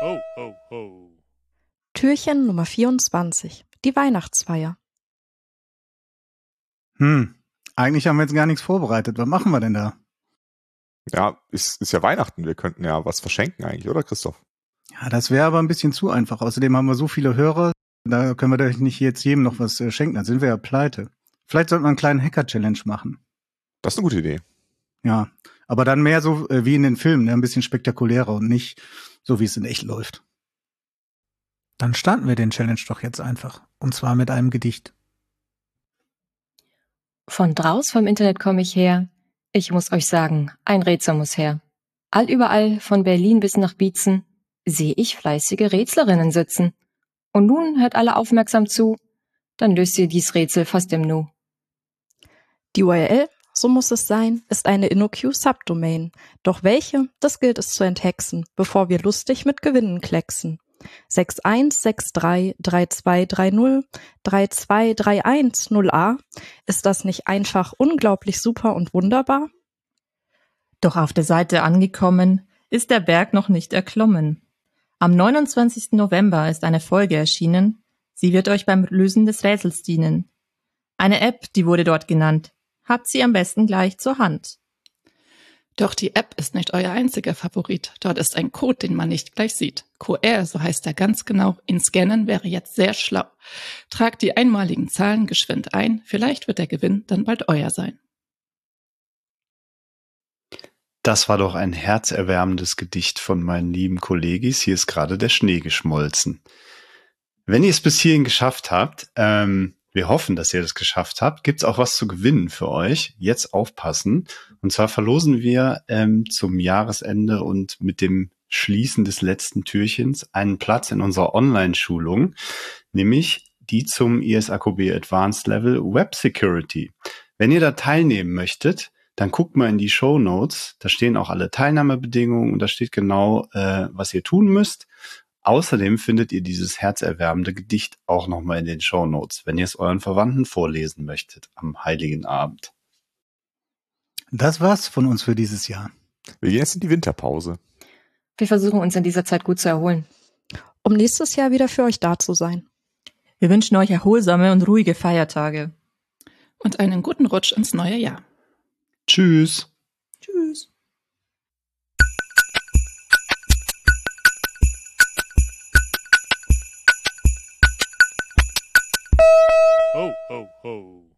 Ho, ho, ho. Türchen Nummer 24. Die Weihnachtsfeier. Hm, eigentlich haben wir jetzt gar nichts vorbereitet. Was machen wir denn da? Ja, ist, ist ja Weihnachten. Wir könnten ja was verschenken eigentlich, oder Christoph? Ja, das wäre aber ein bisschen zu einfach. Außerdem haben wir so viele Hörer, da können wir doch nicht jetzt jedem noch was äh, schenken. Dann sind wir ja pleite. Vielleicht sollten wir einen kleinen Hacker-Challenge machen. Das ist eine gute Idee. Ja, aber dann mehr so äh, wie in den Filmen, ne? ein bisschen spektakulärer und nicht so, wie es in echt läuft. Dann starten wir den Challenge doch jetzt einfach. Und zwar mit einem Gedicht. Von draus vom Internet komme ich her. Ich muss euch sagen, ein Rätsel muss her. Allüberall, von Berlin bis nach Bietzen, sehe ich fleißige Rätslerinnen sitzen. Und nun hört alle aufmerksam zu, dann löst ihr dies Rätsel fast im Nu. Die URL, so muss es sein, ist eine InnoQ-Subdomain. Doch welche, das gilt es zu enthexen, bevor wir lustig mit Gewinnen klecksen. 61633230 32310a. Ist das nicht einfach unglaublich super und wunderbar? Doch auf der Seite angekommen, ist der Berg noch nicht erklommen. Am 29. November ist eine Folge erschienen. Sie wird euch beim Lösen des Rätsels dienen. Eine App, die wurde dort genannt. Habt sie am besten gleich zur Hand. Doch die App ist nicht euer einziger Favorit. Dort ist ein Code, den man nicht gleich sieht. QR, so heißt er ganz genau. In Scannen wäre jetzt sehr schlau. Tragt die einmaligen Zahlen geschwind ein. Vielleicht wird der Gewinn dann bald euer sein. Das war doch ein herzerwärmendes Gedicht von meinen lieben Kollegis. Hier ist gerade der Schnee geschmolzen. Wenn ihr es bis hierhin geschafft habt, ähm, wir hoffen, dass ihr das geschafft habt, gibt's auch was zu gewinnen für euch. Jetzt aufpassen. Und zwar verlosen wir ähm, zum Jahresende und mit dem Schließen des letzten Türchens einen Platz in unserer Online-Schulung, nämlich die zum ISAKB Advanced Level Web Security. Wenn ihr da teilnehmen möchtet, dann guckt mal in die Show Notes. Da stehen auch alle Teilnahmebedingungen und da steht genau, äh, was ihr tun müsst. Außerdem findet ihr dieses herzerwärmende Gedicht auch nochmal in den Show Notes, wenn ihr es euren Verwandten vorlesen möchtet am Heiligen Abend. Das war's von uns für dieses Jahr. Wir gehen jetzt in die Winterpause. Wir versuchen uns in dieser Zeit gut zu erholen. Um nächstes Jahr wieder für euch da zu sein. Wir wünschen euch erholsame und ruhige Feiertage. Und einen guten Rutsch ins neue Jahr. Tschüss. Tschüss. Ho, ho, ho.